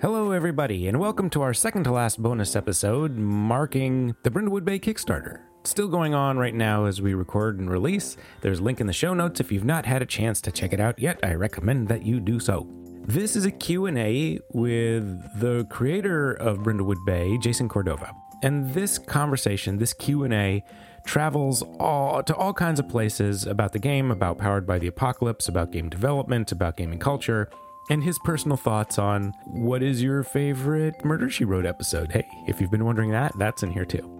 Hello, everybody, and welcome to our second to last bonus episode marking the Brindlewood Bay Kickstarter. Still going on right now as we record and release. There's a link in the show notes if you've not had a chance to check it out yet. I recommend that you do so. This is a Q&A with the creator of Brindlewood Bay, Jason Cordova. And this conversation, this Q&A travels all to all kinds of places about the game, about Powered by the Apocalypse, about game development, about gaming culture, and his personal thoughts on what is your favorite Murder She Wrote episode. Hey, if you've been wondering that, that's in here too.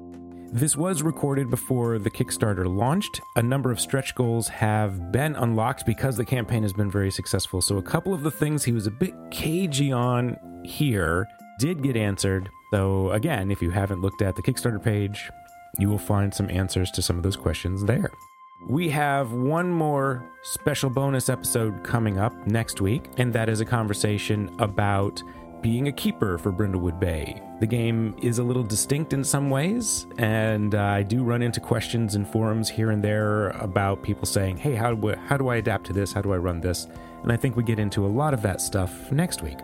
This was recorded before the Kickstarter launched. A number of stretch goals have been unlocked because the campaign has been very successful. So, a couple of the things he was a bit cagey on here did get answered. Though, again, if you haven't looked at the Kickstarter page, you will find some answers to some of those questions there. We have one more special bonus episode coming up next week, and that is a conversation about being a keeper for Brindlewood Bay. The game is a little distinct in some ways, and uh, I do run into questions in forums here and there about people saying, hey, how do, how do I adapt to this? How do I run this? And I think we get into a lot of that stuff next week.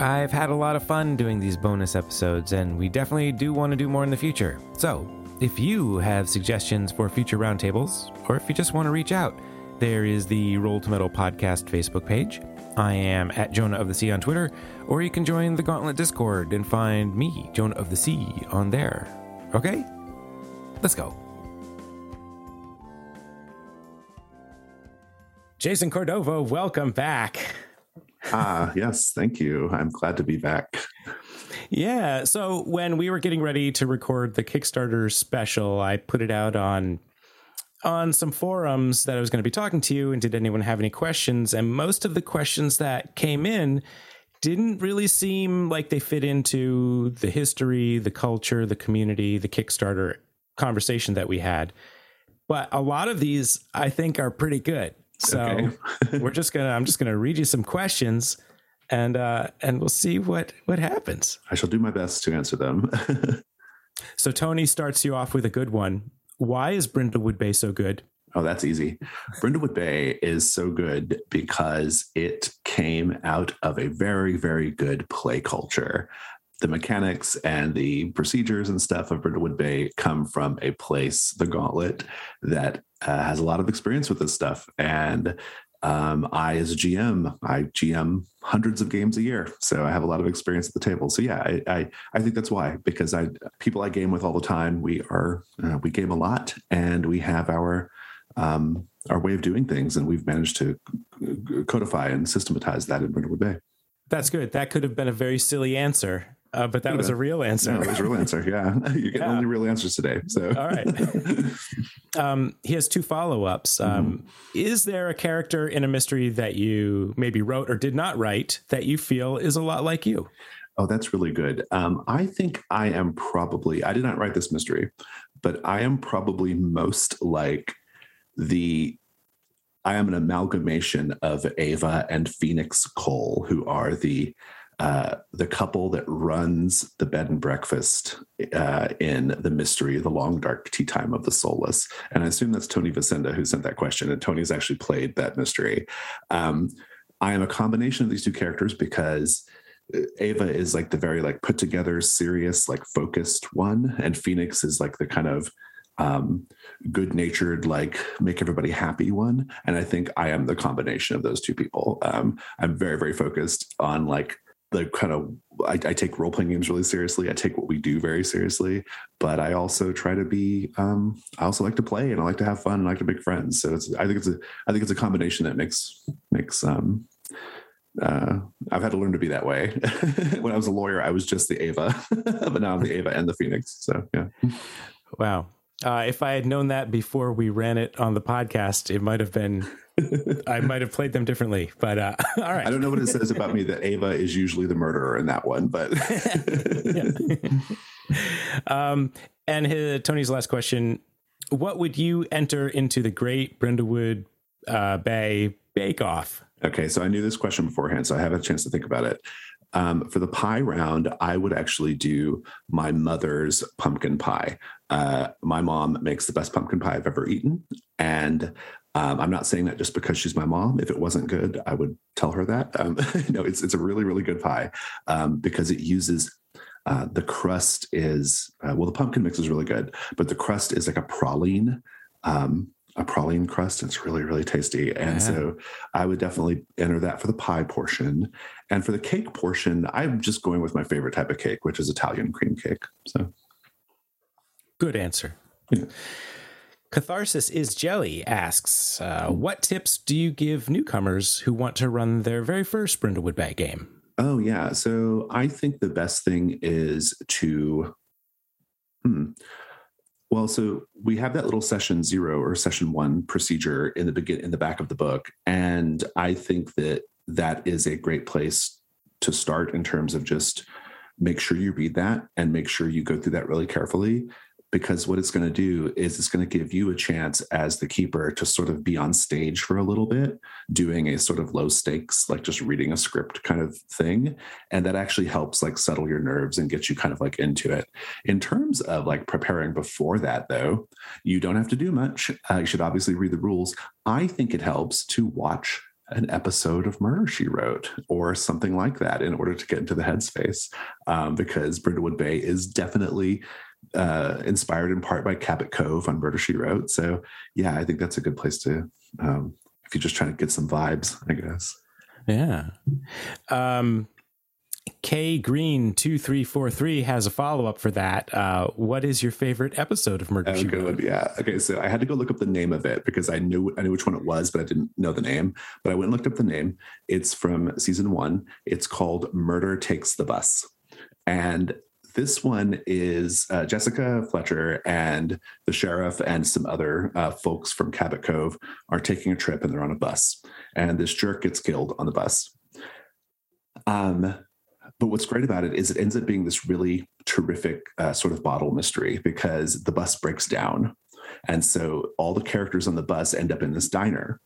I've had a lot of fun doing these bonus episodes, and we definitely do want to do more in the future. So, if you have suggestions for future roundtables, or if you just want to reach out, there is the Roll to Metal podcast Facebook page. I am at Jonah of the Sea on Twitter, or you can join the Gauntlet Discord and find me, Jonah of the Sea, on there. Okay? Let's go. Jason Cordova, welcome back. Ah, yes, thank you. I'm glad to be back. Yeah. So when we were getting ready to record the Kickstarter special, I put it out on on some forums that I was going to be talking to you and did anyone have any questions? And most of the questions that came in didn't really seem like they fit into the history, the culture, the community, the Kickstarter conversation that we had. But a lot of these I think are pretty good. So okay. we're just gonna I'm just gonna read you some questions and uh and we'll see what what happens. I shall do my best to answer them. so Tony starts you off with a good one. Why is Brindlewood Bay so good? Oh, that's easy. Brindlewood Bay is so good because it came out of a very, very good play culture. The mechanics and the procedures and stuff of Brindlewood Bay come from a place, the Gauntlet, that uh, has a lot of experience with this stuff. And um, I, as a GM, I GM hundreds of games a year, so I have a lot of experience at the table. So yeah, I I, I think that's why because I people I game with all the time. We are uh, we game a lot, and we have our um, our way of doing things, and we've managed to codify and systematize that in Brindlewood Bay. That's good. That could have been a very silly answer, uh, but that was a real answer. No, it was a real answer. Yeah, you get yeah. only real answers today. So all right. um, he has two follow ups. Um, mm-hmm. Is there a character in a mystery that you maybe wrote or did not write that you feel is a lot like you? Oh, that's really good. Um, I think I am probably. I did not write this mystery, but I am probably most like the I am an amalgamation of Ava and Phoenix Cole, who are the uh, the couple that runs the bed and breakfast uh, in the mystery, the long dark tea time of the soulless. And I assume that's Tony Vicenda who sent that question, and Tony's actually played that mystery. Um, I am a combination of these two characters because uh, Ava is like the very like put together, serious, like focused one, and Phoenix is like the kind of um, good natured, like make everybody happy one. And I think I am the combination of those two people. Um, I'm very, very focused on like the kind of I, I take role playing games really seriously. I take what we do very seriously, but I also try to be. Um, I also like to play and I like to have fun and I like to make friends. So it's I think it's a I think it's a combination that makes makes. Um, uh, I've had to learn to be that way. when I was a lawyer, I was just the Ava, but now I'm the Ava and the Phoenix. So yeah. Wow. Uh, if I had known that before we ran it on the podcast, it might have been I might have played them differently, but uh, all right. I don't know what it says about me that Ava is usually the murderer in that one, but. um, and his, Tony's last question: What would you enter into the Great Brindlewood uh, Bay Bake Off? Okay, so I knew this question beforehand, so I have a chance to think about it. Um, for the pie round, I would actually do my mother's pumpkin pie. Uh, my mom makes the best pumpkin pie I've ever eaten, and Um, I'm not saying that just because she's my mom. If it wasn't good, I would tell her that. Um, no, it's it's a really really good pie um, because it uses uh, the crust is uh, well the pumpkin mix is really good, but the crust is like a praline. Um, a praline crust. It's really, really tasty. And yeah. so I would definitely enter that for the pie portion. And for the cake portion, I'm just going with my favorite type of cake, which is Italian cream cake. So good answer. Catharsis is Jelly asks, uh, what tips do you give newcomers who want to run their very first Brindlewood Bay game? Oh yeah, so I think the best thing is to, hmm, well, so we have that little session zero or session one procedure in the begin in the back of the book, and I think that that is a great place to start in terms of just make sure you read that and make sure you go through that really carefully because what it's going to do is it's going to give you a chance as the keeper to sort of be on stage for a little bit doing a sort of low stakes like just reading a script kind of thing. And that actually helps like settle your nerves and get you kind of like into it. In terms of like preparing before that though you don't have to do much. Uh, you should obviously read the rules. I think it helps to watch an episode of Murder She Wrote or something like that in order to get into the headspace, um, because Brindlewood Bay is definitely uh, inspired in part by Cabot Cove on Murder She Wrote. So yeah, I think that's a good place to um, if you're just trying to get some vibes, I guess. Yeah. Um, K Green two three four three has a follow up for that. Uh, what is your favorite episode of Murder oh, She Wrote? Yeah. Okay. So I had to go look up the name of it because I knew I knew which one it was, but I didn't know the name. But I went and looked up the name. It's from season one. It's called Murder Takes the Bus, and this one is uh, Jessica Fletcher and the sheriff and some other uh, folks from Cabot Cove are taking a trip and they're on a bus. And this jerk gets killed on the bus. Um, but what's great about it is it ends up being this really terrific uh, sort of bottle mystery because the bus breaks down. And so all the characters on the bus end up in this diner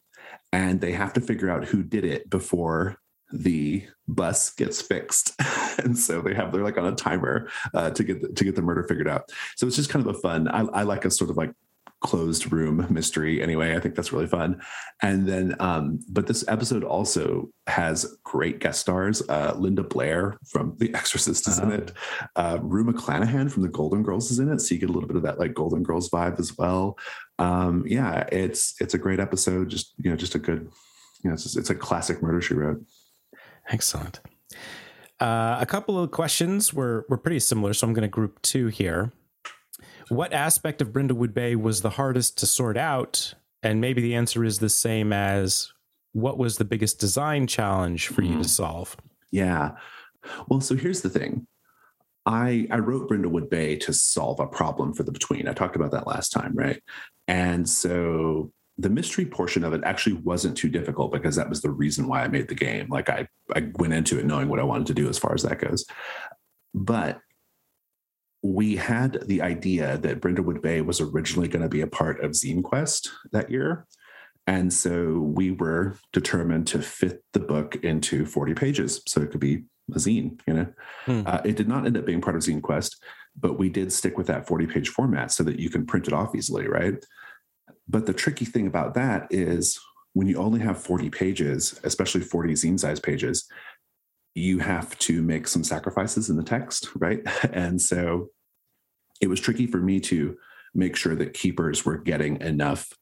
and they have to figure out who did it before the bus gets fixed and so they have they're like on a timer uh, to get the, to get the murder figured out. So it's just kind of a fun I, I, like a sort of like closed room mystery anyway. I think that's really fun. And then um but this episode also has great guest stars uh linda blair from the exorcist is in it. Uh rue mcclanahan from the golden girls is in it. So you get a little bit of that like golden girls vibe as well. Um yeah it's it's a great episode. Just you know just a good you know it's, just, it's a classic murder she wrote. Excellent. Uh, a couple of questions were, were pretty similar, so I'm going to group two here. What aspect of Brindlewood Bay was the hardest to sort out? And maybe the answer is the same as what was the biggest design challenge for mm-hmm. you to hmm. solve? Yeah. Well, so here's the thing. I, I wrote Brindlewood Bay to solve a problem for the between. I talked about that last time, right? And so the mystery portion of it actually wasn't too difficult because that was the reason why I made the game. Like I, I went into it knowing what I wanted to do as far as that goes. But we had the idea that Brindlewood Bay was originally going to be a part of Zine Quest that year. And so we were determined to fit the book into 40 pages. So it could be a zine, you know. Hmm. Uh, it did not end up being part of Zine Quest, but we did stick with that 40 page format so that you can print it off easily, right? But the tricky thing about that is when you only have 40 pages, especially 40 zine size pages, you have to make some sacrifices in the text, right? And so it was tricky for me to make sure that keepers were getting enough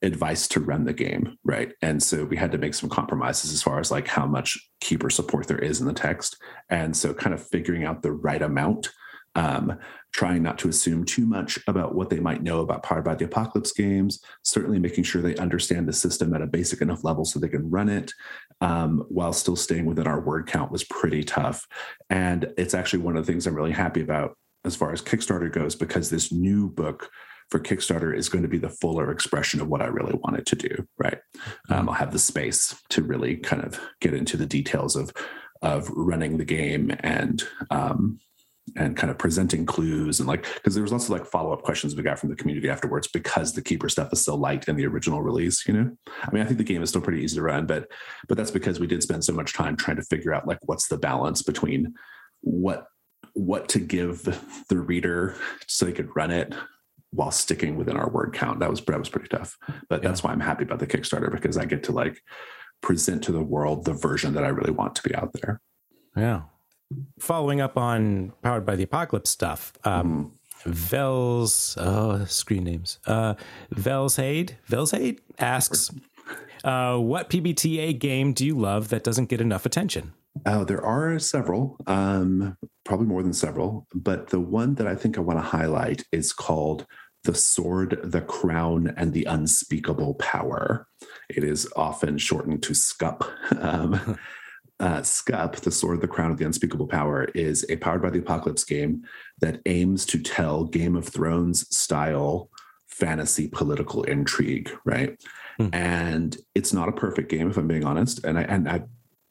advice to run the game, right? And so we had to make some compromises as far as like how much keeper support there is in the text. And so kind of figuring out the right amount um, trying not to assume too much about what they might know about Powered by the Apocalypse games, certainly making sure they understand the system at a basic enough level so they can run it um, while still staying within our word count was pretty tough. And it's actually one of the things I'm really happy about as far as Kickstarter goes, because this new book for Kickstarter is going to be the fuller expression of what I really wanted to do. Right. Um. I'll have the space to really kind of get into the details of of running the game and um, and kind of presenting clues and like because there was also like follow-up questions we got from the community afterwards because the keeper stuff is so light in the original release you know i mean i think the game is still pretty easy to run but but that's because we did spend so much time trying to figure out like what's the balance between what what to give the reader so they could run it while sticking within our word count. That was that was pretty tough. But yeah. that's why I'm happy about the Kickstarter because I get to like present to the world the version that I really want to be out there. Yeah. Following up on powered by the apocalypse stuff, um, mm. Vels, oh, screen names. Uh, Velshade, Velshade asks, uh, what PBTA game do you love that doesn't get enough attention? Oh, there are several, um, probably more than several, but the one that I think I want to highlight is called The Sword, the Crown, and the Unspeakable Power. It is often shortened to SCUP. Um, uh, SCUP, The Sword, of the Crown, of the Unspeakable Power, is a powered by the apocalypse game that aims to tell Game of Thrones style fantasy political intrigue, right? Mm. And it's not a perfect game, if I'm being honest. And I and I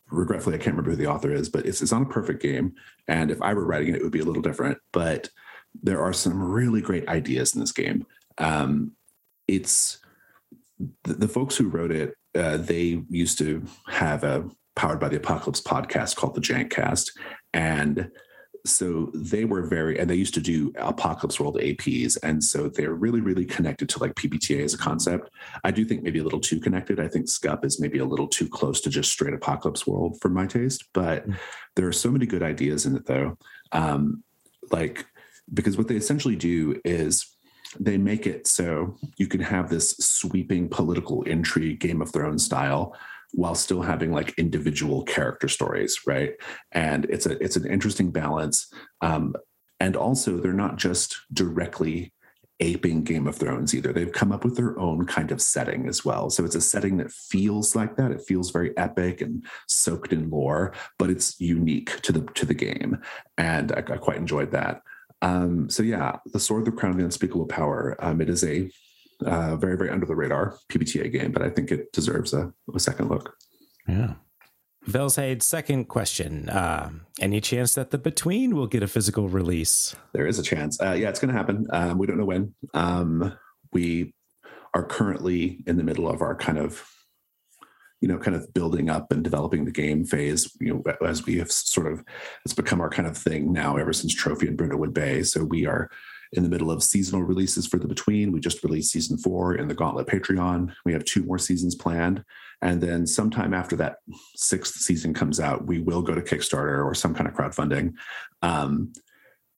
regretfully I can't remember who the author is, but it's it's not a perfect game. And if I were writing it, it would be a little different. But there are some really great ideas in this game. Um, it's the, the, folks who wrote it. Uh, they used to have a powered by the apocalypse podcast called the Jankcast, and so they were very and they used to do apocalypse world aps and so they're really really connected to like pbta as a concept. I do think maybe a little too connected. I think scup is maybe a little too close to just straight apocalypse world for my taste. But mm. there are so many good ideas in it though. Um, like because what they essentially do is they make it so you can have this sweeping political intrigue game of thrones style while still having like individual character stories, right? And it's a it's an interesting balance. Um, and also, they're not just directly aping Game of Thrones either. They've come up with their own kind of setting as well. So it's a setting that feels like that. It feels very epic and soaked in lore, but it's unique to the to the game, and I, I quite enjoyed that. Um, so yeah, the Sword, the Crown, of the Unspeakable Power. Um, it is a uh, very very under the radar PBTA game, but I think it deserves a, a second look. Yeah. Velshade, second question. Uh, any chance that the Between will get a physical release? There is a chance. Uh, yeah, it's going to happen. Um, we don't know when. Um, we are currently in the middle of our kind of, you know, kind of building up and developing the game phase. You know, as we have sort of, it's become our kind of thing now ever since Trophy and Brindlewood Bay. So we are in the middle of seasonal releases for the Between. We just released season four in the Gauntlet Patreon. We have two more seasons planned. And then sometime after that sixth season comes out, we will go to Kickstarter or some kind of crowdfunding um,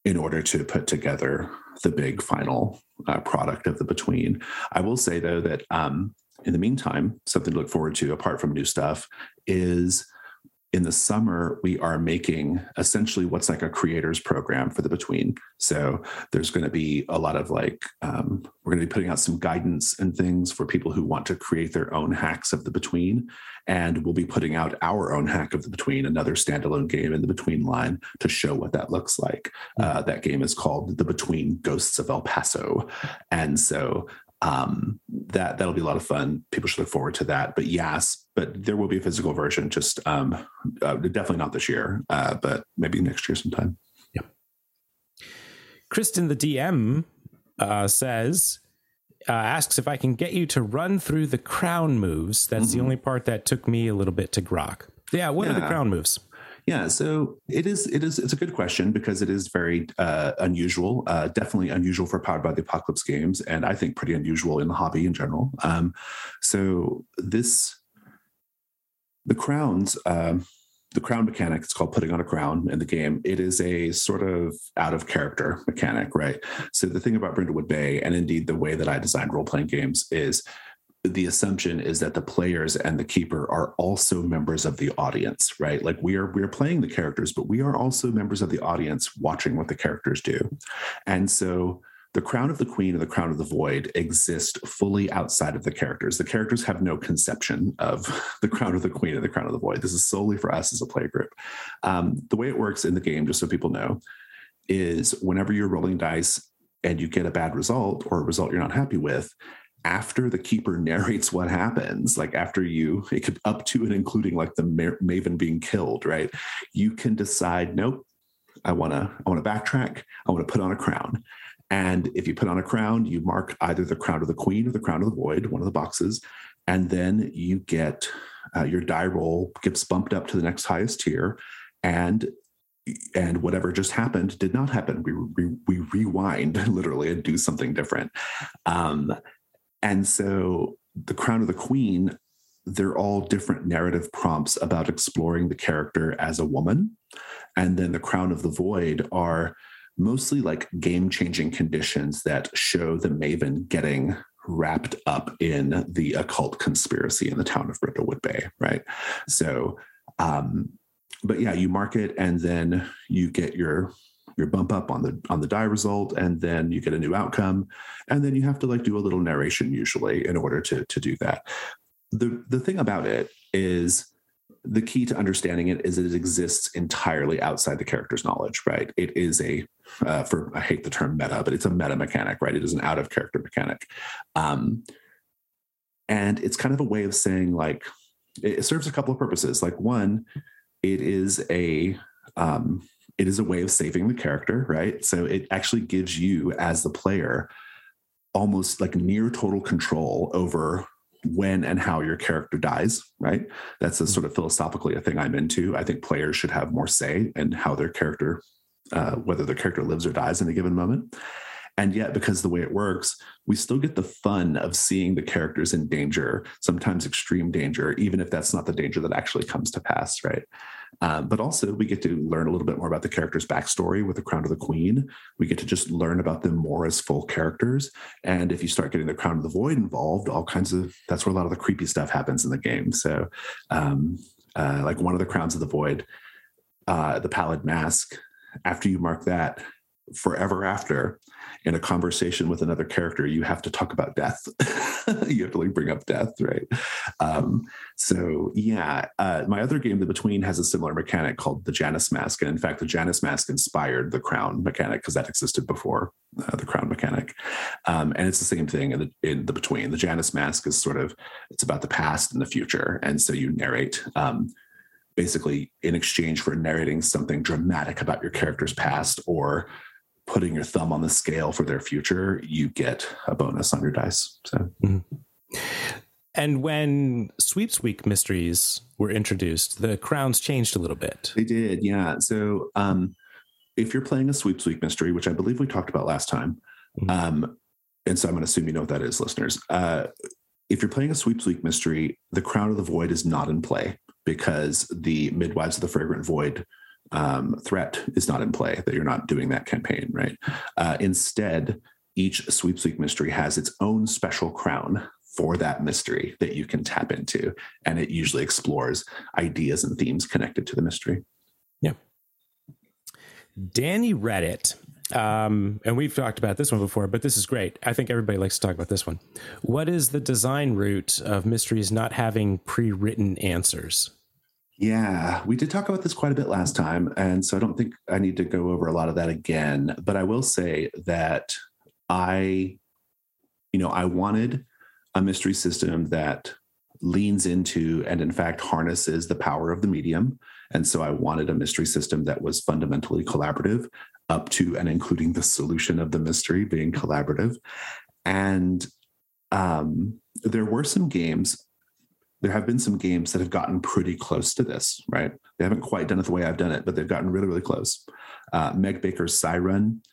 in order to put together the big final uh, product of the Between. I will say, though, that um, in the meantime, something to look forward to apart from new stuff is in the summer, we are making essentially what's like a creators program for the between. So there's going to be a lot of like, um, we're going to be putting out some guidance and things for people who want to create their own hacks of the between. And we'll be putting out our own hack of the between, another standalone game in the between line to show what that looks like. Hmm. Uh, that game is called The Between Ghosts of El Paso. And so um, that that'll be a lot of fun. People should look forward to that. But yes, but there will be a physical version. Just um, uh, definitely not this year, uh, but maybe next year sometime. Yeah. Kristen, the DM, uh, says. Uh, asks if I can get you to run through the crown moves. That's mm-hmm. the only part that took me a little bit to grok. Yeah, what yeah. are the crown moves? Yeah, so it is. It is. It's a good question because it is very uh, unusual. Uh, definitely unusual for Powered by the Apocalypse games, and I think pretty unusual in the hobby in general. Um, so this, the crowns. Um, the crown mechanic it's called putting on a crown in the game it is a sort of out of character mechanic right so the thing about brindlewood bay and indeed the way that i design role-playing games is the assumption is that the players and the keeper are also members of the audience right? Like we are we're playing the characters but we are also members of the audience watching what the characters do. And so the crown of the queen and the crown of the void exist fully outside of the characters. The characters have no conception of the crown of the queen and the crown of the void. This is solely for us as a play group um, the way it works in the game just so people know is whenever you're rolling dice and you get a bad result or a result you're not happy with after the keeper narrates what happens, like after you, it could up to and including like the maven being killed, right? You can decide, nope, I want to, I want to backtrack. I want to put on a crown. And if you put on a crown, you mark either the crown of the queen or the crown of the void, one of the boxes, and then you get uh, your die roll gets bumped up to the next highest tier, and and whatever just happened did not happen. We, we, we rewind literally and do something different. Um, and so the crown of the queen, they're all different narrative prompts about exploring the character as a woman. And then the crown of the void are mostly like game changing conditions that show the maven getting wrapped up in the occult conspiracy in the town of Brindlewood Bay, right? So, um, but yeah, you mark it and then you get your your bump up on the on the die result and then you get a new outcome. And then you have to like do a little narration usually in order to to do that. The the thing about it is the key to understanding it is it exists entirely outside the character's knowledge right? It is a uh, for i hate the term meta but it's a meta mechanic right? It is an out of character mechanic. Um and it's kind of a way of saying like it serves a couple of purposes. Like one it is a um it is a way of saving the character, right? So it actually gives you, as the player, almost like near total control over when and how your character dies, right? That's a mm-hmm. sort of philosophically a thing I'm into. I think players should have more say in how their character, uh, whether their character lives or dies in a given moment. And yet, because the way it works, we still get the fun of seeing the characters in danger, sometimes extreme danger, even if that's not the danger that actually comes to pass, right? Um, but also, we get to learn a little bit more about the character's backstory with the Crown of the Queen. We get to just learn about them more as full characters. And if you start getting the Crown of the Void involved, all kinds of that's where a lot of the creepy stuff happens in the game. So, um, uh, like one of the Crowns of the Void, uh, the Pallid Mask, after you mark that, forever after in a conversation with another character you have to talk about death. You have to like bring up death right? Um, so yeah uh, my other game the between has a similar mechanic called the janus mask. And in fact the janus mask inspired the crown mechanic because that existed before uh, the crown mechanic. Um, and it's the same thing in the, in the between. The janus mask is sort of it's about the past and the future. And so you narrate um, basically in exchange for narrating something dramatic about your character's past or putting your thumb on the scale for their future, you get a bonus on your dice. So. Mm-hmm. And when Sweeps Week mysteries were introduced, the crowns changed a little bit. They did, yeah. So um, if you're playing a Sweeps Week mystery, which I believe we talked about last time, mm-hmm. um, and so I'm going to assume you know what that is, listeners. Uh, if you're playing a Sweeps Week mystery, the Crown of the Void is not in play because the Midwives of the Fragrant Void um, threat is not in play, that you're not doing that campaign, right? Uh, instead, each Sweeps Week mystery has its own special crown for that mystery that you can tap into. And it usually explores ideas and themes connected to the mystery. Yeah. Danny Reddit. Um, and we've talked about this one before, but this is great. I think everybody likes to talk about this one. What is the design root of mysteries not having pre written answers? Yeah, we did talk about this quite a bit last time. And so I don't think I need to go over a lot of that again. But I will say that I, you know, I wanted a mystery system that leans into and, in fact, harnesses the power of the medium. And so I wanted a mystery system that was fundamentally collaborative, up to and including the solution of the mystery being collaborative. And um, there were some games there have been some games that have gotten pretty close to this, right? They haven't quite done it the way I've done it, but they've gotten really, really close. Uh, Meg Baker's Psi*Run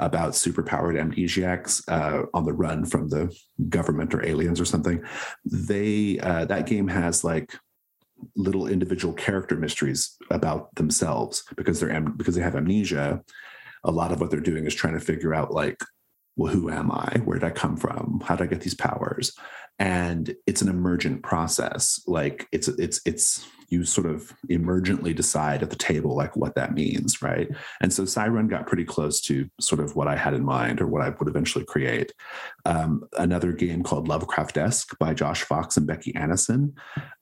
about superpowered amnesiacs uh, on the run from the government or aliens or something. They uh, that game has like little individual character mysteries about themselves because they're am- because they have amnesia. A lot of what they're doing is trying to figure out like well, who am I? Where did I come from? How did I get these powers? And it's an emergent process. Like it's it's it's you sort of emergently decide at the table like what that means, right? And so Psi*Run got pretty close to sort of what I had in mind or what I would eventually create. Um, another game called lovecraft Lovecraftesque by Josh Fox and Becky Annison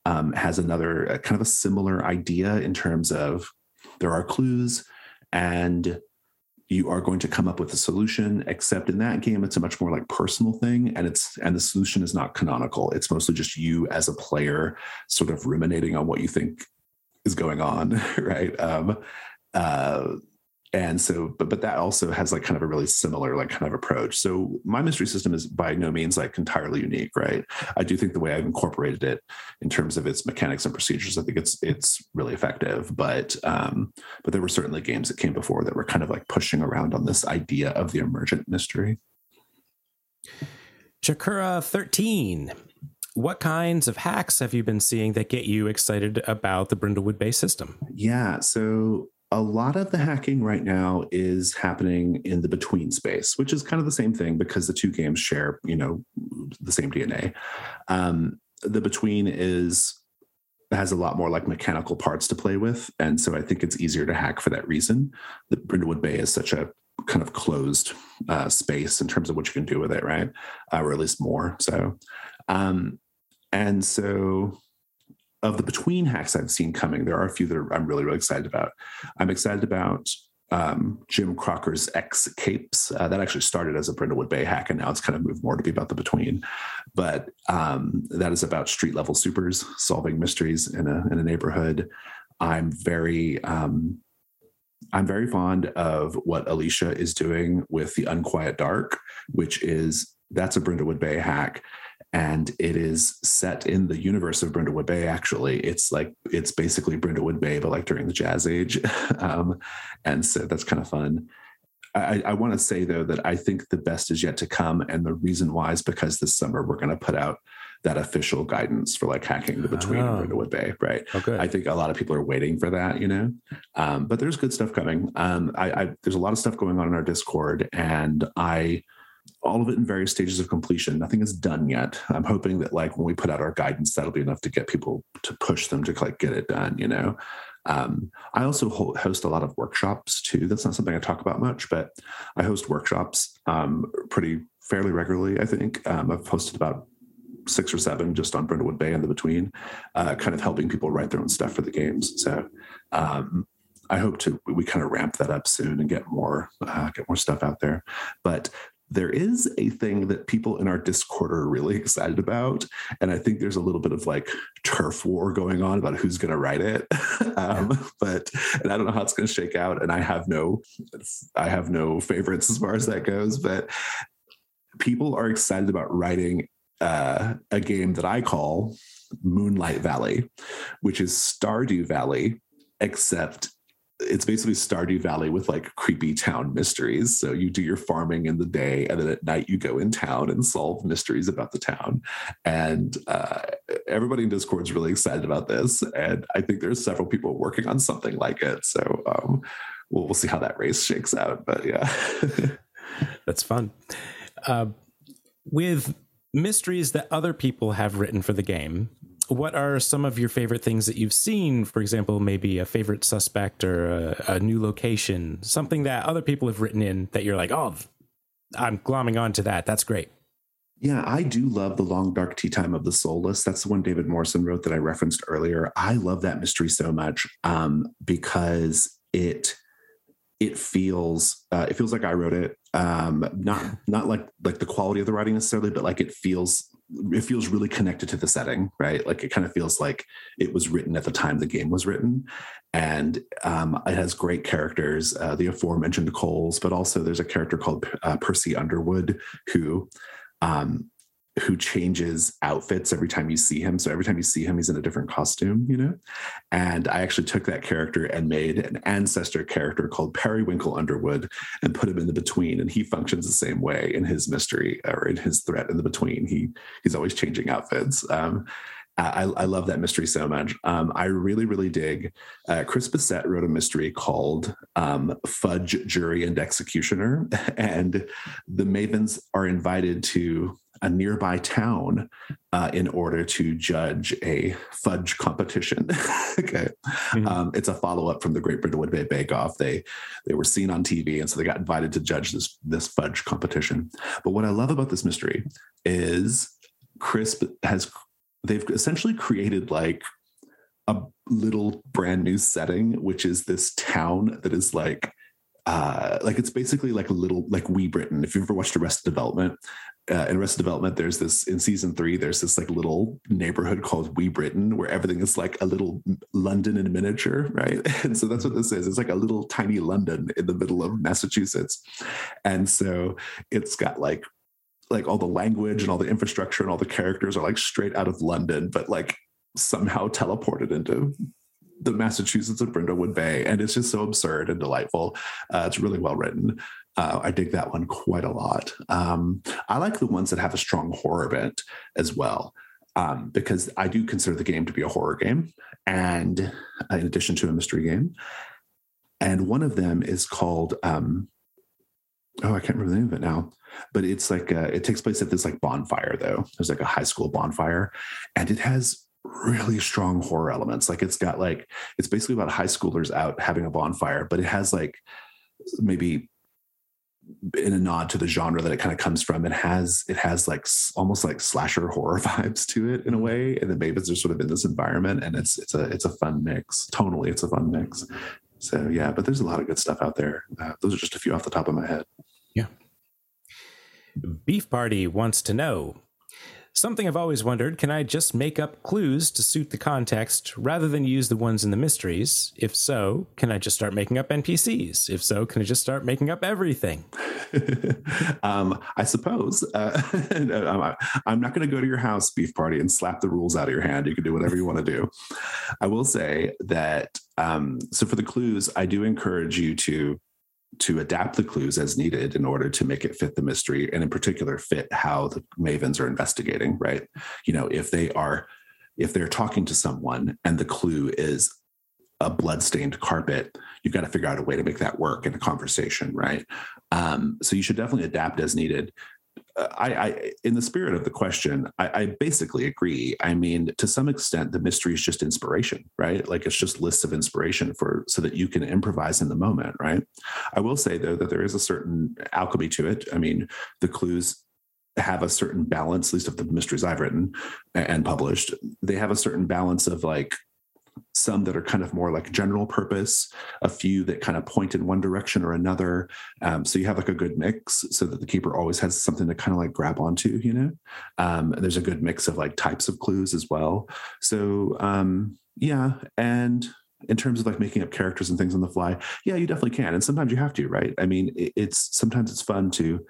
um, has another uh, kind of a similar idea in terms of there are clues and you are going to come up with a solution except in that game it's a much more like personal thing and it's and the solution is not canonical. It's mostly just you as a player sort of ruminating on what you think is going on right? Um uh and so but but that also has like kind of a really similar like kind of approach. So my mystery system is by no means like entirely unique right? I do think the way i've incorporated it in terms of its mechanics and procedures i think it's it's really effective. But um but there were certainly games that came before that were kind of like pushing around on this idea of the emergent mystery. Chakura 13 what kinds of hacks have you been seeing that get you excited about the Brindlewood Bay system? Yeah, so a lot of the hacking right now is happening in the between space, which is kind of the same thing because the two games share, you know, the same DNA. Um, the between is has a lot more like mechanical parts to play with, and so I think it's easier to hack for that reason. The Brindlewood Bay is such a kind of closed uh, space in terms of what you can do with it, right? Uh, or at least more. So, um, and so of the between hacks I've seen coming, there are a few that are, I'm really, really excited about. I'm excited about um, Jim Crocker's X capes. Uh, that actually started as a Brindlewood Bay hack, and now it's kind of moved more to be about the between. But um, that is about street level supers solving mysteries in a in a neighborhood. I'm very um, I'm very fond of what Alicia is doing with the Unquiet Dark, which is that's a Brindlewood Bay hack and it is set in the universe of Brindlewood Bay. Actually, it's like it's basically Brindlewood Bay, but like during the Jazz Age, um, and so that's kind of fun. I, I want to say though that I think the best is yet to come, and the reason why is because this summer we're going to put out that official guidance for like hacking the between oh. Brindlewood Bay, right? Okay. I think a lot of people are waiting for that, you know. Um, but there's good stuff coming. Um, I, I, there's a lot of stuff going on in our Discord, and I all of it in various stages of completion. Nothing is done yet. I'm hoping that like when we put out our guidance, that'll be enough to get people to push them to like get it done. You know. Um, I also host a lot of workshops too. That's not something I talk about much, but I host workshops um, pretty fairly regularly. I think um, I've hosted about six or seven just on Brindlewood Bay and the between, uh, kind of helping people write their own stuff for the games. So um, I hope to we kind of ramp that up soon and get more uh, get more stuff out there. But there is a thing that people in our Discord are really excited about. And I think there's a little bit of like turf war going on about who's going to write it. um, but, and I don't know how it's going to shake out. And I have no, I have no favorites as far as that goes. But people are excited about writing uh, a game that I call Moonlight Valley, which is Stardew Valley, except it's basically Stardew Valley with like creepy town mysteries. So you do your farming in the day, and then at night you go in town and solve mysteries about the town. And uh, everybody in Discord is really excited about this, and I think there's several people working on something like it. So um, we'll we'll see how that race shakes out. But yeah, that's fun. Uh, with mysteries that other people have written for the game, what are some of your favorite things that you've seen? For example, maybe a favorite suspect or a, a, new location, something that other people have written in that you're like, oh, I'm glomming onto that. That's great. Yeah, I do love the long dark tea time of the soulless. That's the one David Morrison wrote that I referenced earlier. I love that mystery so much um, because it it feels uh, it feels like I wrote it. Um, not not like like the quality of the writing necessarily, but like it feels it feels really connected to the setting, right? Like it kind of feels like it was written at the time the game was written, and um, it has great characters, uh, the aforementioned Coles, but also there's a character called uh, Percy Underwood who um, who changes outfits every time you see him. So every time you see him, he's in a different costume, you know? And I actually took that character and made an ancestor character called Periwinkle Underwood and put him in the between. And he functions the same way in his mystery or in his threat in the between. He he's always changing outfits. Um, I, I, love that mystery so much. Um, I really, really dig. Uh, Chris Bissett wrote a mystery called um, Fudge, Jury, and Executioner. And the Mavens are invited to a nearby town uh, in order to judge a fudge competition. okay, mm-hmm. um, it's a follow up from the Great Brindlewood Bay Bake Off. They they were seen on TV, and so they got invited to judge this this fudge competition. But what I love about this mystery is Crisp has they've essentially created like a little brand new setting, which is this town that is like uh, like it's basically like a little like Wee Britain. If you've ever watched Arrested Development, uh, in Arrested Development, there's this in season three. There's this like little neighborhood called Wee Britain, where everything is like a little London in miniature, right? And so that's what this is. It's like a little tiny London in the middle of Massachusetts, and so it's got like like all the language and all the infrastructure and all the characters are like straight out of London, but like somehow teleported into the Massachusetts of Brindlewood Bay, and it's just so absurd and delightful. Uh, it's really well written. Uh, I dig that one quite a lot. Um, I like the ones that have a strong horror bent as well, um, because I do consider the game to be a horror game, and uh, in addition to a mystery game. And one of them is called um, oh, I can't remember the name of it now, but it's like uh, it takes place at this like bonfire though. There's like a high school bonfire, and it has really strong horror elements. Like it's got like it's basically about high schoolers out having a bonfire, but it has like maybe in a nod to the genre that it kind of comes from. It has it has like almost like slasher horror vibes to it in a way, and the babies are sort of in this environment, and it's it's a it's a fun mix. Tonally, it's a fun mix. So yeah, but there's a lot of good stuff out there. Uh, those are just a few off the top of my head. Yeah. Beef Party wants to know Something I've always wondered can I just make up clues to suit the context rather than use the ones in the mysteries? If so, can I just start making up NPCs? If so, can I just start making up everything? um, I suppose. Uh, I'm not going to go to your house, beef party, and slap the rules out of your hand. You can do whatever you want to do. I will say that, um, so for the clues, I do encourage you to to adapt the clues as needed in order to make it fit the mystery and in particular fit how the mavens are investigating right? You know if they are if they're talking to someone and the clue is a bloodstained carpet you've got to figure out a way to make that work in a conversation right? Um, so you should definitely adapt as needed I, I, in the spirit of the question, I, I, basically agree. I mean, to some extent, the mystery is just inspiration, right? Like it's just lists of inspiration for so that you can improvise in the moment, right? I will say though that there is a certain alchemy to it. I mean, the clues have a certain balance, at least of the mysteries I've written and published. They have a certain balance of like some that are kind of more like general purpose, a few that kind of point in one direction or another. Um, so you have like a good mix so that the keeper always has something to kind of like grab onto, you know? Um, there's a good mix of like types of clues as well. So, um, yeah. And in terms of like making up characters and things on the fly, yeah, you definitely can. And sometimes you have to, right? I mean, it's sometimes it's fun to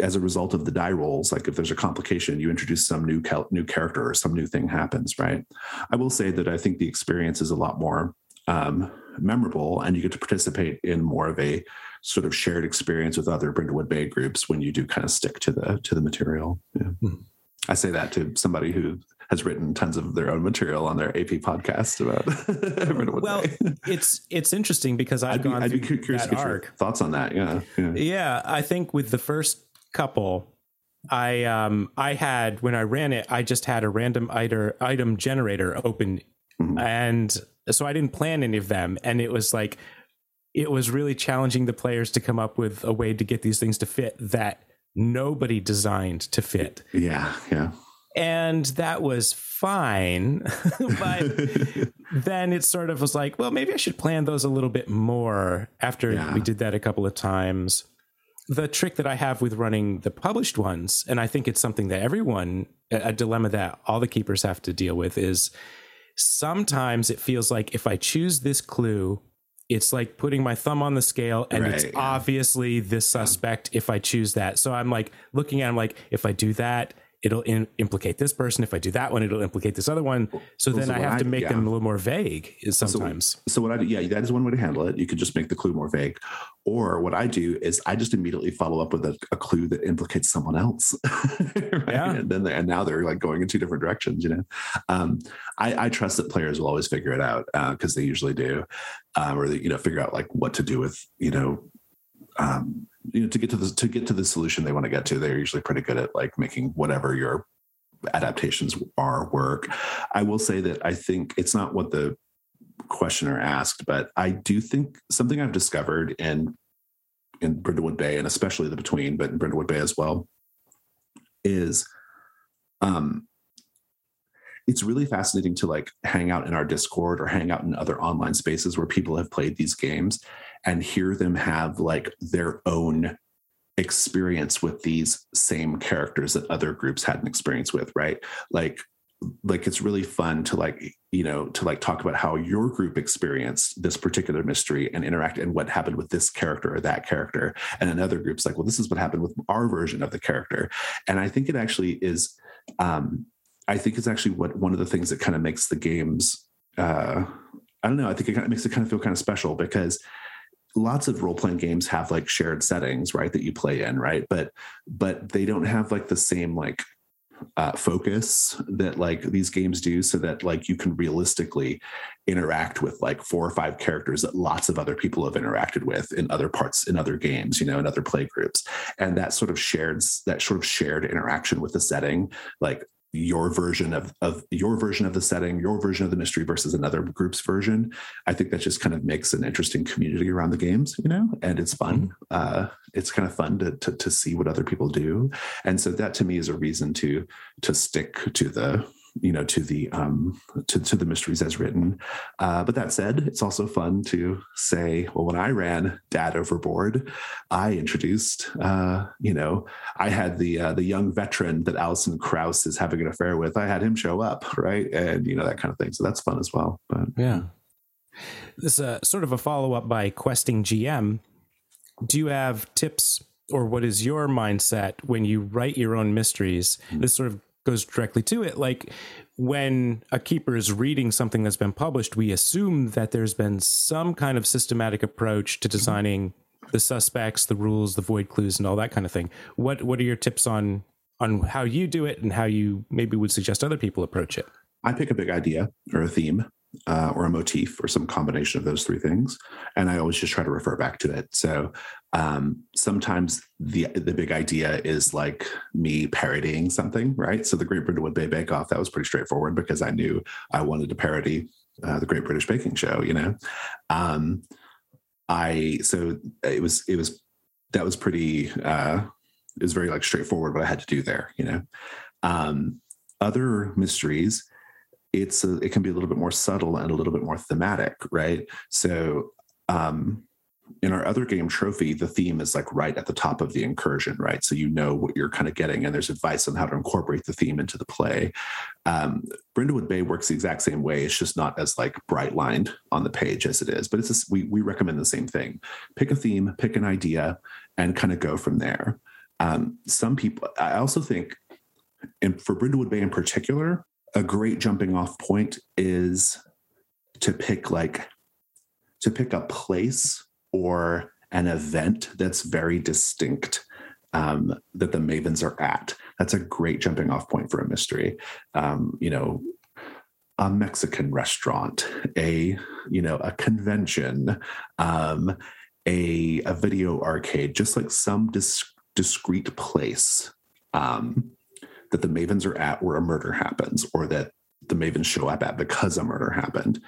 as a result of the die rolls like if there's a complication you introduce some new cal- new character or some new thing happens right i will say that i think the experience is a lot more um, memorable and you get to participate in more of a sort of shared experience with other brindlewood bay groups when you do kind of stick to the to the material yeah. mm-hmm. i say that to somebody who has written tons of their own material on their AP podcast about. well, it's it's interesting because I've I'd gone be, I'd be curious that arc. thoughts on that. Yeah, yeah, yeah. I think with the first couple I um I had when I ran it, I just had a random item item generator open, mm-hmm. and so I didn't plan any of them, and it was like it was really challenging the players to come up with a way to get these things to fit that nobody designed to fit. Yeah, yeah. And that was fine, but then it sort of was like, well, maybe I should plan those a little bit more after yeah. we did that a couple of times the trick that I have with running the published ones, and I think it's something that everyone, a dilemma that all the keepers have to deal with, is sometimes it feels like if I choose this clue, it's like putting my thumb on the scale and right, it's yeah. obviously this suspect if I choose that. So I'm like looking at him like if I do that, it'll in, implicate this person. If I do that one, it'll implicate this other one. So then so I have I, to make yeah. them a little more vague sometimes. So, so, what I do, yeah, that is one way to handle it. You could just make the clue more vague. Or what I do is I just immediately follow up with a, a clue that implicates someone else. right? Yeah. And then and now they're like going in two different directions, you know. Um, I, I, trust that players will always figure it out because uh, they usually do. Um, or they, you know, figure out like what to do with, you know, um, you know to get to the to get to the solution they want to get to they're usually pretty good at like making whatever your adaptations are work. I will say that i think it's not what the questioner asked but i do think something i've discovered in in brindlewood bay and especially the between but in brindlewood bay as well is um it's really fascinating to like hang out in our discord or hang out in other online spaces where people have played these games and hear them have like their own experience with these same characters that other groups had an experience with right? Like like it's really fun to like you know to like talk about how your group experienced this particular mystery and interact and what happened with this character or that character. And another group's like well this is what happened with our version of the character. And i think it actually is um i think it's actually what one of the things that kind of makes the games uh i don't know i think it kind of makes it kind of feel kind of special because lots of role-playing games have like shared settings right that you play in right? But but they don't have like the same like uh, focus that like these games do so that like you can realistically interact with like four or five characters that lots of other people have interacted with in other parts in other games you know in other play groups. And that sort of shared that sort of shared interaction with the setting like your version of of your version of the setting, your version of the mystery versus another group's version. I think that just kind of makes an interesting community around the games, you know, and it's fun. Mm-hmm. Uh, it's kind of fun to, to to see what other people do, and so that to me is a reason to to stick to the you know to the um to, to the mysteries as written. Uh, but that said it's also fun to say well when i ran dad overboard i introduced uh you know i had the uh, the young veteran that alison krauss is having an affair with. I had him show up right? And you know that kind of thing. So that's fun as well but yeah. This is a sort of a follow-up by questing gm do you have tips or what is your mindset when you write your own mysteries? Mm-hmm. this sort of goes directly to it. Like when a keeper is reading something that's been published, we assume that there's been some kind of systematic approach to designing the suspects, the rules, the void clues, and all that kind of thing. What what are your tips on on how you do it and how you maybe would suggest other people approach it? I pick a big idea or a theme uh, or a motif or some combination of those three things, and I always just try to refer back to it. So um, sometimes the the big idea is like me parodying something, right? So the Great Brindlewood Bay Bake Off that was pretty straightforward because I knew I wanted to parody uh, the Great British Baking Show. You know, um, I so it was it was that was pretty uh, it was very like straightforward what I had to do there. You know, um, other mysteries it's a, it can be a little bit more subtle and a little bit more thematic, right? So um, in our other game trophy the theme is like right at the top of the incursion right? So you know what you're kind of getting and there's advice on how to incorporate the theme into the play. Um, brindlewood bay works the exact same way. It's just not as like bright lined on the page as it is but it's just, we, we recommend the same thing. Pick a theme pick an idea and kind of go from there. Um, some people i also think and for brindlewood bay in particular a great jumping off point is to pick like to pick a place or an event that's very distinct um, that the mavens are at. That's a great jumping off point for a mystery. Um, you know, a Mexican restaurant, a you know a convention, um, a a video arcade, just like some dis- discrete place um, that the mavens are at where a murder happens, or that the mavens show up at because a murder happened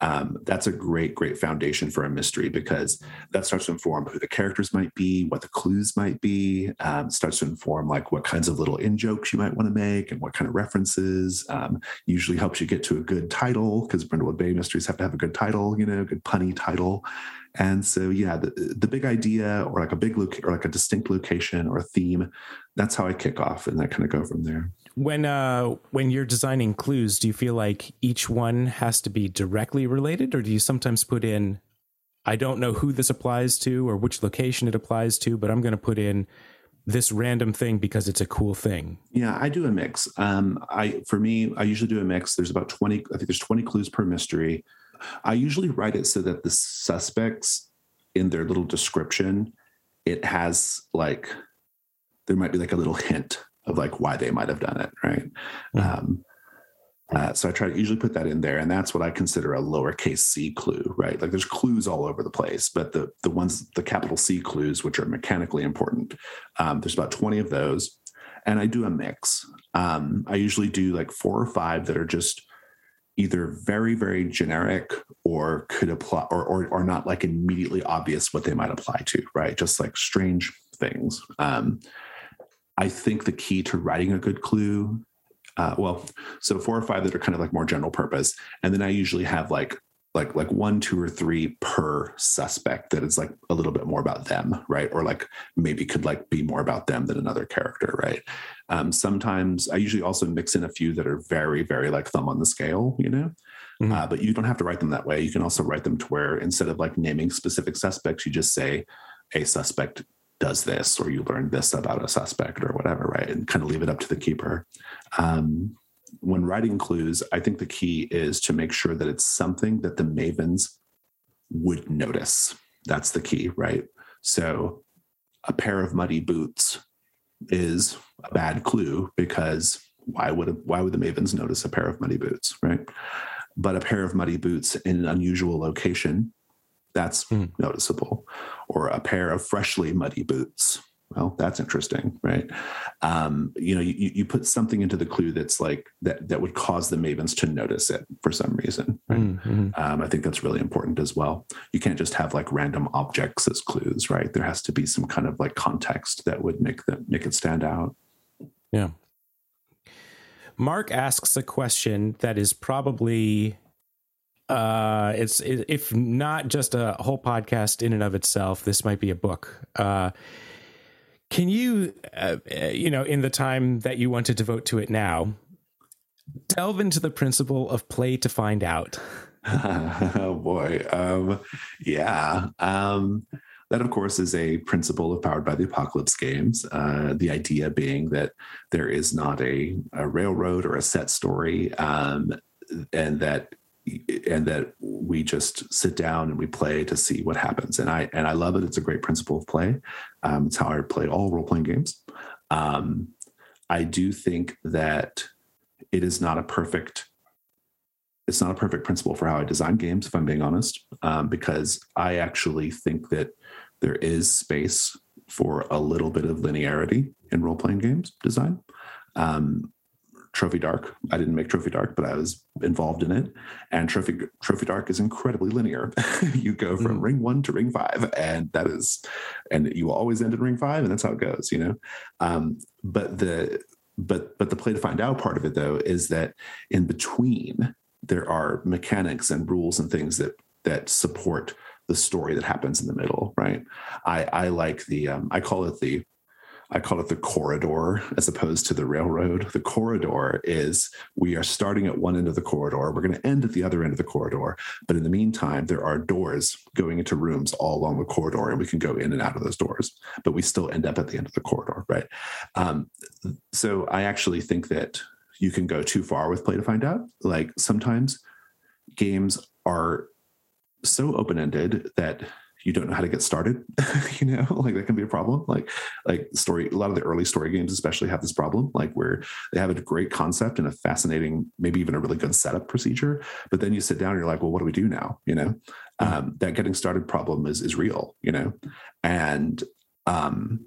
um, that's a great, great foundation for a mystery because that starts to inform who the characters might be, what the clues might be, um, starts to inform like what kinds of little in jokes you might want to make and what kind of references. Um, usually helps you get to a good title because Brindlewood Bay mysteries have to have a good title, you know, a good punny title. And so, yeah, the, the big idea or like a big look or like a distinct location or a theme, that's how I kick off and that kind of go from there. When uh when you're designing clues, do you feel like each one has to be directly related or do you sometimes put in I don't know who this applies to or which location it applies to, but I'm going to put in this random thing because it's a cool thing. Yeah, I do a mix. Um I for me, I usually do a mix. There's about 20 I think there's 20 clues per mystery. I usually write it so that the suspects in their little description it has like there might be like a little hint of like why they might have done it, right? Mm-hmm. Um, uh, so I try to usually put that in there, and that's what I consider a lowercase c clue, right? Like there's clues all over the place, but the the ones the capital C clues, which are mechanically important, um, there's about 20 of those, and I do a mix. Um, I usually do like four or five that are just either very very generic or could apply or, or or not like immediately obvious what they might apply to, right? Just like strange things. Um, I think the key to writing a good clue, uh, well, so four or five that are kind of like more general purpose, and then I usually have like like like one two or three per suspect that is like a little bit more about them right? Or like maybe could like be more about them than another character right? Um, sometimes i usually also mix in a few that are very very like thumb on the scale you know? Mm-hmm. uh, but you don't have to write them that way. You can also write them to where instead of like naming specific suspects you just say a suspect does this or you learn this about a suspect or whatever right? And kind of leave it up to the keeper. Um, when writing clues, I think the key is to make sure that it's something that the mavens would notice. That's the key, right? So a pair of muddy boots is a bad clue because why would why would the mavens notice a pair of muddy boots, right? But a pair of muddy boots in an unusual location, that's mm. noticeable. Or a pair of freshly muddy boots well that's interesting right? Um, you know you, you put something into the clue that's like that that would cause the mavens to notice it for some reason right? mm-hmm. um, i think that's really important as well. You can't just have like random objects as clues right? There has to be some kind of like context that would make them make it stand out. Yeah. Mark asks a question that is probably uh it's if not just a whole podcast in and of itself this might be a book. Uh can you, uh, uh, you know, in the time that you want to devote to it now, delve into the principle of play to find out? oh boy, um, yeah. Um, that, of course, is a principle of Powered by the Apocalypse games. Uh, the idea being that there is not a, a railroad or a set story, um, and that and that we just sit down and we play to see what happens. And I and I love it. It's a great principle of play. Um, it's how I play all role playing games. Um, I do think that it is not a perfect. It's not a perfect principle for how I design games, if I'm being honest, um, because I actually think that there is space for a little bit of linearity in role playing games design. Um, Trophy Dark. I didn't make Trophy Dark, but I was involved in it. And Trophy Trophy Dark is incredibly linear. you go from mm. ring one to ring five, and that is, and you will always end in ring five, and that's how it goes, you know. Um, but the but but the play to find out part of it though is that in between there are mechanics and rules and things that that support the story that happens in the middle, right? I I like the um, I call it the I call it the corridor as opposed to the railroad. The corridor is we are starting at one end of the corridor, we're going to end at the other end of the corridor. But in the meantime, there are doors going into rooms all along the corridor, and we can go in and out of those doors, but we still end up at the end of the corridor, right? Um, so I actually think that you can go too far with play to find out. Like sometimes games are so open ended that you don't know how to get started you know like that can be a problem. Like like story a lot of the early story games especially have this problem like where they have a great concept and a fascinating maybe even a really good setup procedure but then you sit down and you're like well what do we do now? You know? Mm-hmm. um, that getting started problem is is real you know? And um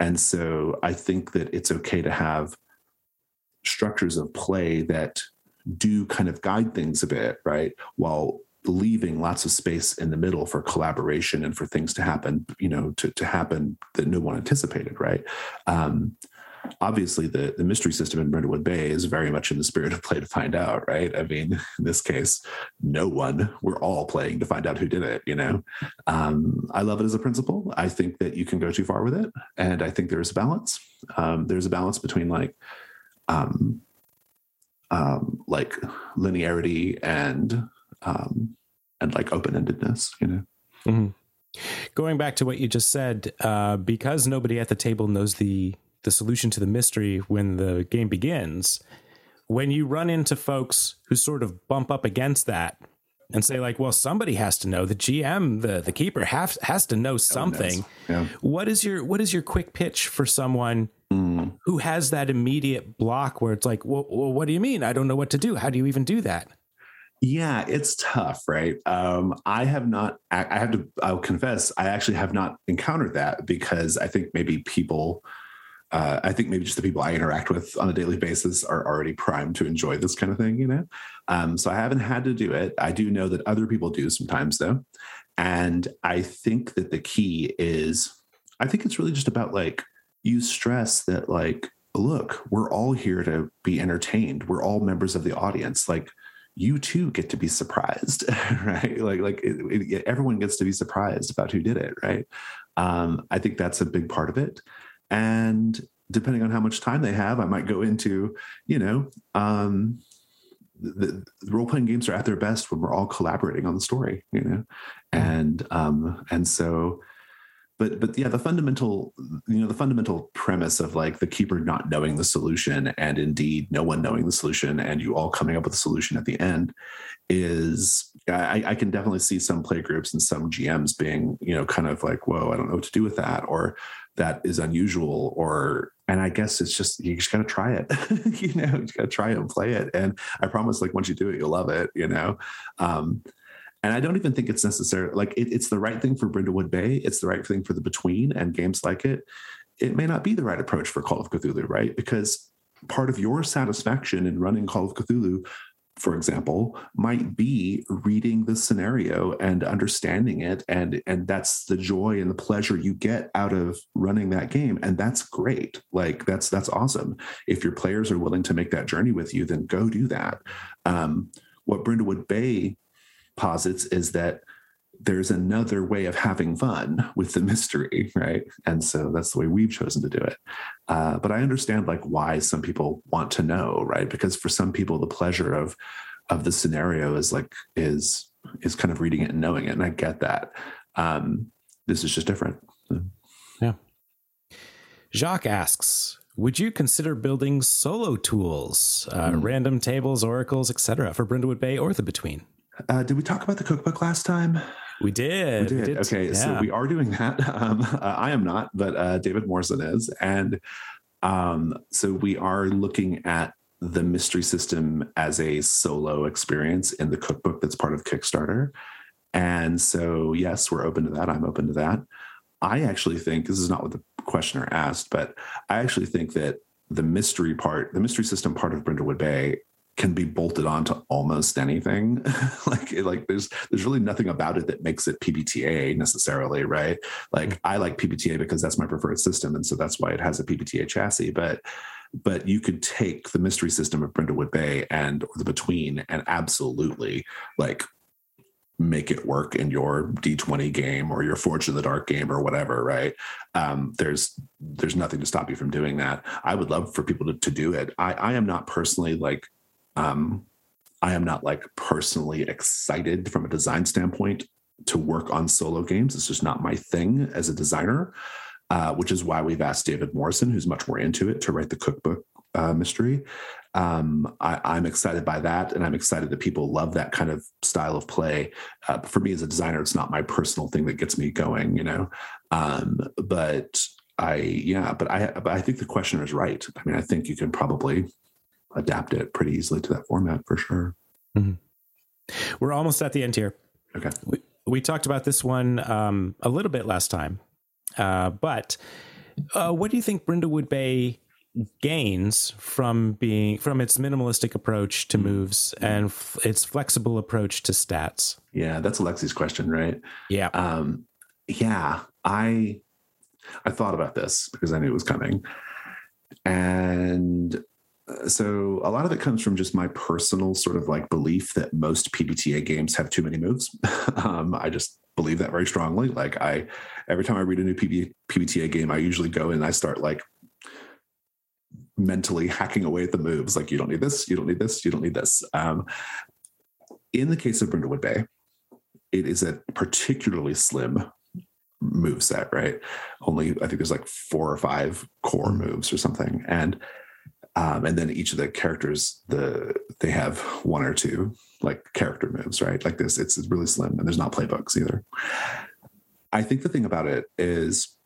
and so i think that it's okay to have structures of play that do kind of guide things a bit right? While leaving lots of space in the middle for collaboration and for things to happen, you know, to, to happen that no one anticipated, right? Um, obviously the, the mystery system in Brindlewood Bay is very much in the spirit of play to find out, right? I mean, in this case, no one, we're all playing to find out who did it, you know? Um, I love it as a principle. I think that you can go too far with it. And I think there's a balance. Um, there's a balance between like, um, um, like linearity and um, and like open endedness, you know. Mm-hmm. Going back to what you just said, uh, because nobody at the table knows the the solution to the mystery when the game begins, when you run into folks who sort of bump up against that and say like, well, somebody has to know. The GM, the the keeper, has has to know something. Yeah. What is your what is your quick pitch for someone mm. who has that immediate block where it's like, well, well, what do you mean? I don't know what to do. How do you even do that? Yeah, it's tough, right? Um, I have not, I have to, I'll confess, I actually have not encountered that because I think maybe people, uh, I think maybe just the people I interact with on a daily basis are already primed to enjoy this kind of thing, you know? Um, so I haven't had to do it. I do know that other people do sometimes, though. And I think that the key is, I think it's really just about like, you stress that, like, look, we're all here to be entertained. We're all members of the audience. Like, you too get to be surprised, right? Like like it, it, everyone gets to be surprised about who did it, right? Um, I think that's a big part of it, and depending on how much time they have, I might go into, you know, um, the, the role playing games are at their best when we're all collaborating on the story, you know, and um, and so but but yeah the fundamental you know the fundamental premise of like the keeper not knowing the solution and indeed no one knowing the solution and you all coming up with a solution at the end is I, I can definitely see some play groups and some gms being you know kind of like whoa i don't know what to do with that or that is unusual or and i guess it's just you just gotta try it. You know you gotta try it and play it. And i promise like once you do it you'll love it you know? Um and I don't even think it's necessary. Like it, it's the right thing for Brindlewood Bay. It's the right thing for the Between and games like it. It may not be the right approach for Call of Cthulhu, right? Because part of your satisfaction in running Call of Cthulhu, for example, might be reading the scenario and understanding it, and and that's the joy and the pleasure you get out of running that game, and that's great. Like that's that's awesome. If your players are willing to make that journey with you, then go do that. Um, what Brindlewood Bay posits is that there's another way of having fun with the mystery, right? And so that's the way we've chosen to do it. Uh, but I understand like why some people want to know, right? Because for some people, the pleasure of of the scenario is like is is kind of reading it and knowing it, and I get that. Um, this is just different. Yeah. Jacques asks, would you consider building solo tools, uh, mm. random tables, oracles, etc., for Brindlewood Bay or the Between? Uh, did we talk about the cookbook last time? We did. We did. We did. Okay, yeah. so we are doing that. Um, uh, I am not, but uh, David Morrison is, and um, so we are looking at the mystery system as a solo experience in the cookbook that's part of Kickstarter. And so, yes, we're open to that. I'm open to that. I actually think this is not what the questioner asked, but I actually think that the mystery part, the mystery system part of Brindlewood Bay can be bolted onto almost anything. like like there's there's really nothing about it that makes it PBTA necessarily, right? Like mm-hmm. I like PBTA because that's my preferred system, and so that's why it has a PBTA chassis. But but you could take the mystery system of Brindlewood Bay and the Between and absolutely like make it work in your d20 game or your Forged in the Dark game or whatever right um, there's there's nothing to stop you from doing that i would love for people to, to do it i i am not personally like um, I am not like personally excited from a design standpoint to work on solo games. It's just not my thing as a designer, uh, which is why we've asked David Morrison, who's much more into it, to write the cookbook uh, mystery. Um, I, am excited by that, and I'm excited that people love that kind of style of play. Uh, for me as a designer, it's not my personal thing that gets me going, you know. Um, but I, yeah, but I, but I think the questioner is right. I mean, I think you can probably adapt it pretty easily to that format for sure. Mm-hmm. We're almost at the end here. Okay. We, we talked about this one um, a little bit last time, uh, but uh, what do you think Brindlewood Bay gains from being from its minimalistic approach to moves and f- its flexible approach to stats? Yeah, that's Alexi's question, right? Yeah. Um, yeah, I I thought about this because I knew it was coming, and so a lot of it comes from just my personal sort of like belief that most PBTA games have too many moves. um, I just believe that very strongly. Like I, every time I read a new PB, PBTA game, I usually go and I start like mentally hacking away at the moves. Like you don't need this, you don't need this, you don't need this. Um, in the case of Brindlewood Bay, it is a particularly slim move set, right? Only I think there's like four or five core moves or something, and um, and then each of the characters the they have one or two like character moves right? Like this it's, it's really slim and there's not playbooks either. I think the thing about it is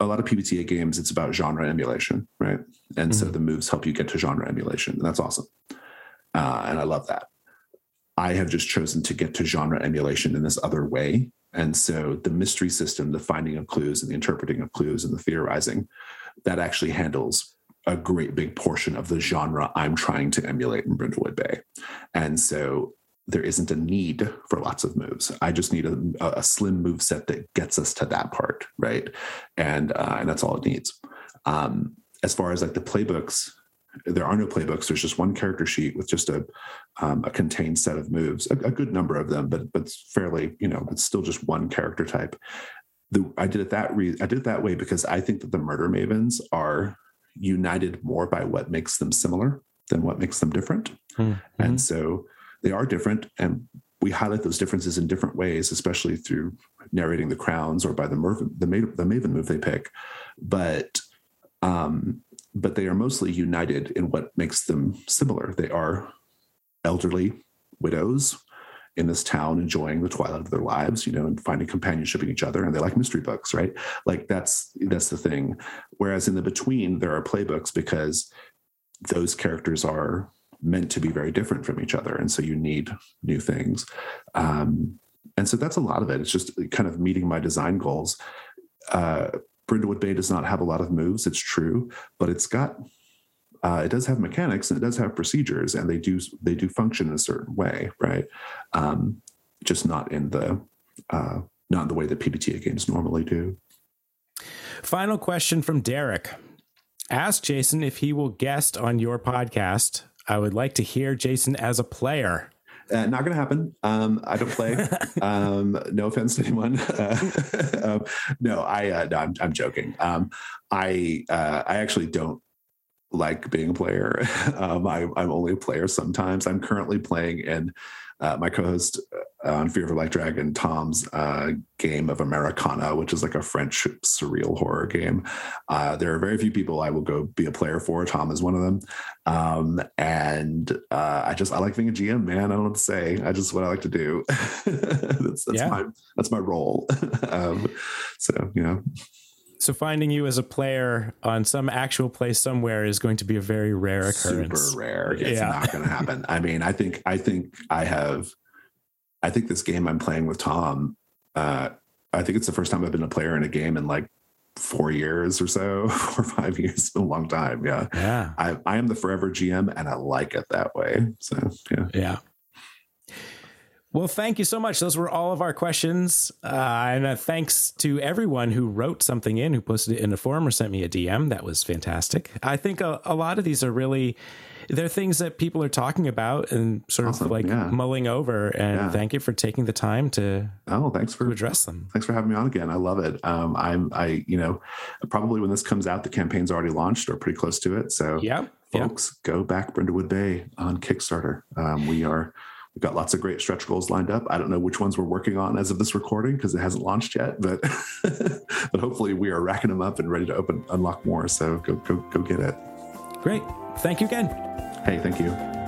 a lot of pbta games it's about genre emulation right? And mm-hmm. so the moves help you get to genre emulation and that's awesome. Uh, and i love that. I have just chosen to get to genre emulation in this other way. And so the mystery system the finding of clues and the interpreting of clues and the theorizing that actually handles a great big portion of the genre I'm trying to emulate in Brindlewood Bay. And so there isn't a need for lots of moves. I just need a, a slim move set that gets us to that part, right? And uh, and that's all it needs. Um, as far as like the playbooks, there are no playbooks. There's just one character sheet with just a um, a contained set of moves, a, a, good number of them, but but fairly, you know, it's still just one character type. The, I did it that re- I did it that way because I think that the murder mavens are united more by what makes them similar than what makes them different, mm-hmm. and so they are different, and we highlight those differences in different ways, especially through narrating the crowns or by the Merv- the, Maven, the Maven move they pick, but um, but they are mostly united in what makes them similar. They are elderly widows in this town enjoying the twilight of their lives you know and finding companionship in each other and they like mystery books right? Like that's that's the thing. Whereas in the between there are playbooks because those characters are meant to be very different from each other and so you need new things. Um, and so that's a lot of it. It's just kind of meeting my design goals. Uh, Brindlewood Bay does not have a lot of moves. It's true, but it's got uh, it does have mechanics and it does have procedures, and they do they do function in a certain way, right? Um, just not in the uh, not in the way that PBTA games normally do. Final question from Derek. Ask Jason if he will guest on your podcast. I would like to hear Jason as a player. Uh, not going to happen. Um, I don't play. um, no offense to anyone. Uh, um, no, I uh, no, I'm, I'm joking. Um, I uh, I actually don't like being a player. um, I, am only a player sometimes. I'm currently playing in uh, my co-host uh, on Fear of a Black Dragon, Tom's uh, game of Americana, which is like a French surreal horror game. Uh, there are very few people I will go be a player for. Tom is one of them, um, and uh, I just I like being a GM, man. I don't know what to say. I just what I like to do. that's, that's yeah. my that's my role. um, so you know. So finding you as a player on some actual place somewhere is going to be a very rare occurrence. Super rare. It's yeah. not going to happen. I mean, I think I think I have. I think this game I'm playing with Tom. Uh, I think it's the first time I've been a player in a game in like four years or so, four or five years. It's been a long time. Yeah. Yeah. I, I am the forever GM and I like it that way. So yeah. Yeah. Well, thank you so much. Those were all of our questions. Uh, and uh, thanks to everyone who wrote something in, who posted it in a forum or sent me a DM. That was fantastic. I think a, a lot of these are really, they're things that people are talking about and sort awesome. of like yeah. mulling over. And yeah. thank you for taking the time to oh, thanks for address them. Thanks for having me on again. I love it. Um, I'm I you know probably when this comes out, the campaign's already launched or pretty close to it. So yeah, folks, yep. go back Brindlewood Bay on Kickstarter. Um, we are We've got lots of great stretch goals lined up. I don't know which ones we're working on as of this recording because it hasn't launched yet, but but hopefully we are racking them up and ready to open unlock more. So go go go get it. Great. Thank you again. Hey, thank you.